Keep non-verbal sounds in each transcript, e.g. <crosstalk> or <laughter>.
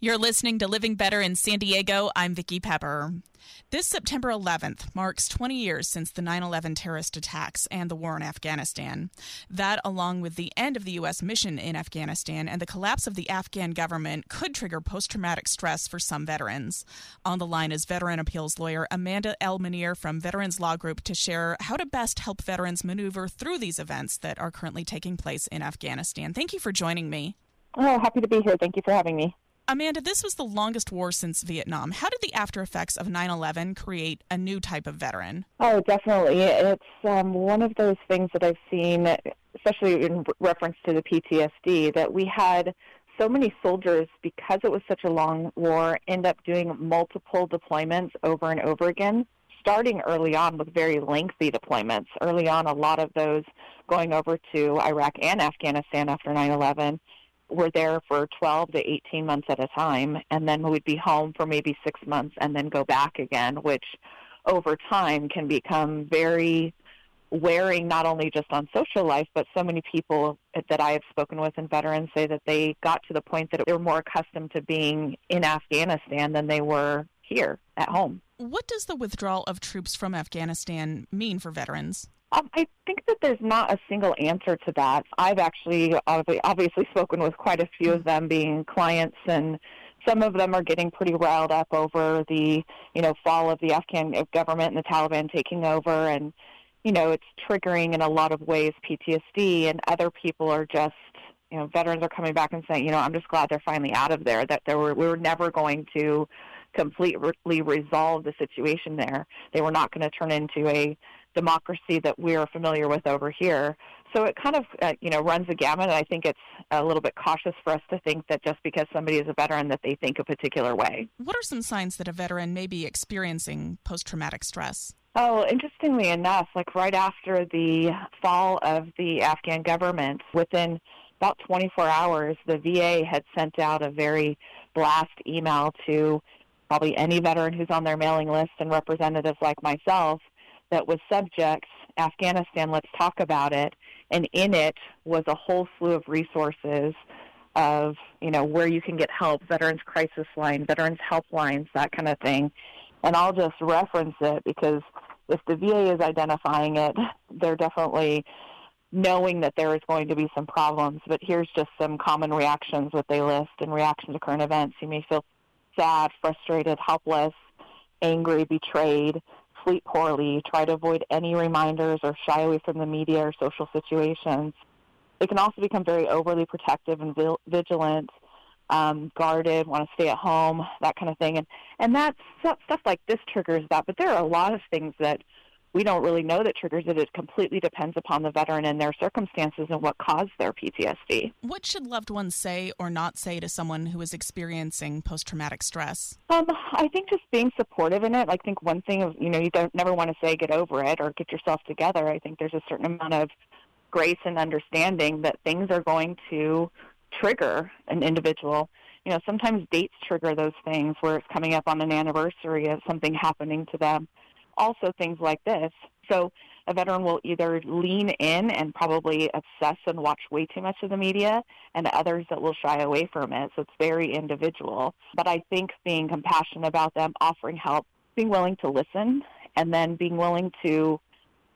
You're listening to Living Better in San Diego. I'm Vicki Pepper. This September 11th marks 20 years since the 9 11 terrorist attacks and the war in Afghanistan. That, along with the end of the U.S. mission in Afghanistan and the collapse of the Afghan government, could trigger post traumatic stress for some veterans. On the line is veteran appeals lawyer Amanda L. Mineer from Veterans Law Group to share how to best help veterans maneuver through these events that are currently taking place in Afghanistan. Thank you for joining me. Oh, happy to be here. Thank you for having me. Amanda, this was the longest war since Vietnam. How did the after effects of 9 11 create a new type of veteran? Oh, definitely. It's um, one of those things that I've seen, especially in reference to the PTSD, that we had so many soldiers, because it was such a long war, end up doing multiple deployments over and over again, starting early on with very lengthy deployments. Early on, a lot of those going over to Iraq and Afghanistan after 9 11 were there for 12 to 18 months at a time, and then we'd be home for maybe six months and then go back again, which over time can become very wearing not only just on social life, but so many people that I have spoken with and veterans say that they got to the point that they were more accustomed to being in Afghanistan than they were here at home. What does the withdrawal of troops from Afghanistan mean for veterans? Um, I think that there's not a single answer to that. I've actually obviously spoken with quite a few of them being clients and some of them are getting pretty riled up over the, you know, fall of the Afghan government and the Taliban taking over and you know, it's triggering in a lot of ways PTSD and other people are just you know, veterans are coming back and saying, you know, I'm just glad they're finally out of there. That there were we were never going to completely resolve the situation there. They were not going to turn into a democracy that we're familiar with over here. So it kind of, uh, you know, runs the gamut. And I think it's a little bit cautious for us to think that just because somebody is a veteran that they think a particular way. What are some signs that a veteran may be experiencing post-traumatic stress? Oh, interestingly enough, like right after the fall of the Afghan government, within about 24 hours, the VA had sent out a very blast email to probably any veteran who's on their mailing list and representatives like myself that was subject Afghanistan, let's talk about it. And in it was a whole slew of resources of, you know, where you can get help, veterans crisis line, veterans helplines, that kind of thing. And I'll just reference it because if the VA is identifying it, they're definitely knowing that there is going to be some problems. But here's just some common reactions that they list in reaction to current events. You may feel sad, frustrated, helpless, angry, betrayed, sleep poorly, try to avoid any reminders or shy away from the media or social situations. They can also become very overly protective and vigilant, um, guarded, want to stay at home, that kind of thing. And and that stuff like this triggers that. But there are a lot of things that we don't really know that triggers it. It completely depends upon the veteran and their circumstances and what caused their PTSD. What should loved ones say or not say to someone who is experiencing post traumatic stress? Um, I think just being supportive in it. I think one thing of you know you don't never want to say get over it or get yourself together. I think there's a certain amount of grace and understanding that things are going to trigger an individual. You know, sometimes dates trigger those things where it's coming up on an anniversary of something happening to them also things like this. So a veteran will either lean in and probably obsess and watch way too much of the media, and others that will shy away from it. So it's very individual. But I think being compassionate about them, offering help, being willing to listen, and then being willing to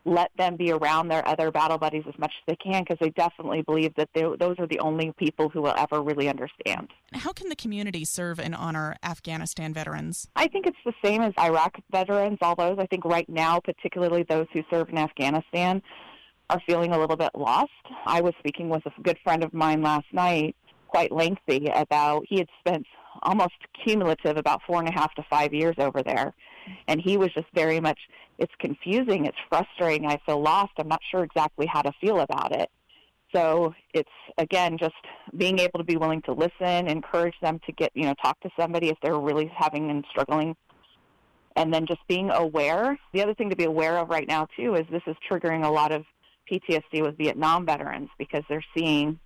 let them be around their other battle buddies as much as they can because they definitely believe that they, those are the only people who will ever really understand. How can the community serve and honor Afghanistan veterans? I think it's the same as Iraq veterans, all those. I think right now, particularly those who serve in Afghanistan, are feeling a little bit lost. I was speaking with a good friend of mine last night, quite lengthy, about he had spent almost cumulative about four and a half to five years over there. And he was just very much, it's confusing, it's frustrating, I feel lost, I'm not sure exactly how to feel about it. So it's again just being able to be willing to listen, encourage them to get you know talk to somebody if they're really having and struggling, and then just being aware. The other thing to be aware of right now too is this is triggering a lot of PTSD with Vietnam veterans because they're seeing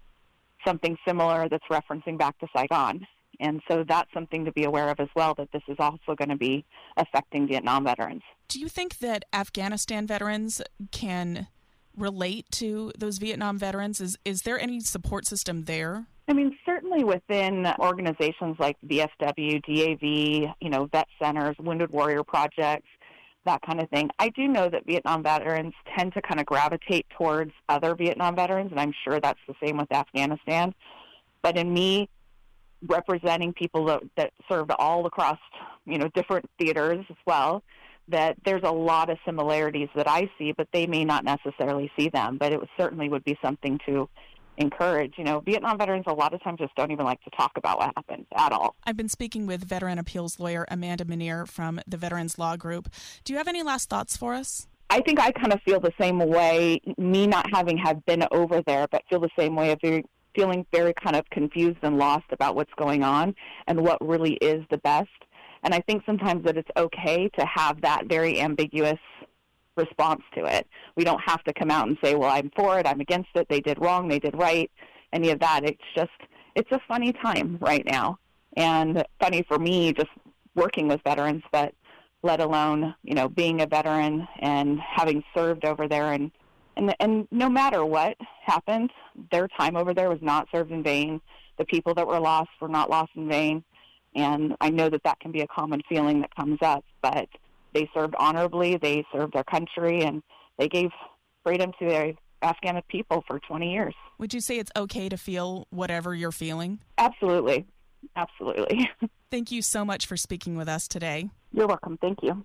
something similar that's referencing back to Saigon. And so that's something to be aware of as well that this is also going to be affecting Vietnam veterans. Do you think that Afghanistan veterans can relate to those Vietnam veterans? Is is there any support system there? I mean, certainly within organizations like VFW, DAV, you know, vet centers, Wounded Warrior projects, that kind of thing. I do know that Vietnam veterans tend to kind of gravitate towards other Vietnam veterans, and I'm sure that's the same with Afghanistan. But in me representing people that, that served all across, you know, different theaters as well, that there's a lot of similarities that I see, but they may not necessarily see them. But it certainly would be something to encourage. You know, Vietnam veterans a lot of times just don't even like to talk about what happened at all. I've been speaking with veteran appeals lawyer Amanda Mineer from the Veterans Law Group. Do you have any last thoughts for us? I think I kind of feel the same way, me not having have been over there, but feel the same way of feeling very kind of confused and lost about what's going on and what really is the best. And I think sometimes that it's okay to have that very ambiguous response to it. We don't have to come out and say, well, I'm for it, I'm against it, they did wrong, they did right, any of that. It's just, it's a funny time right now. And funny for me just working with veterans, but let alone, you know, being a veteran and having served over there and and and no matter what happened, their time over there was not served in vain. The people that were lost were not lost in vain, and I know that that can be a common feeling that comes up. But they served honorably, they served their country, and they gave freedom to their Afghan people for 20 years. Would you say it's okay to feel whatever you're feeling? Absolutely, absolutely. <laughs> Thank you so much for speaking with us today. You're welcome. Thank you.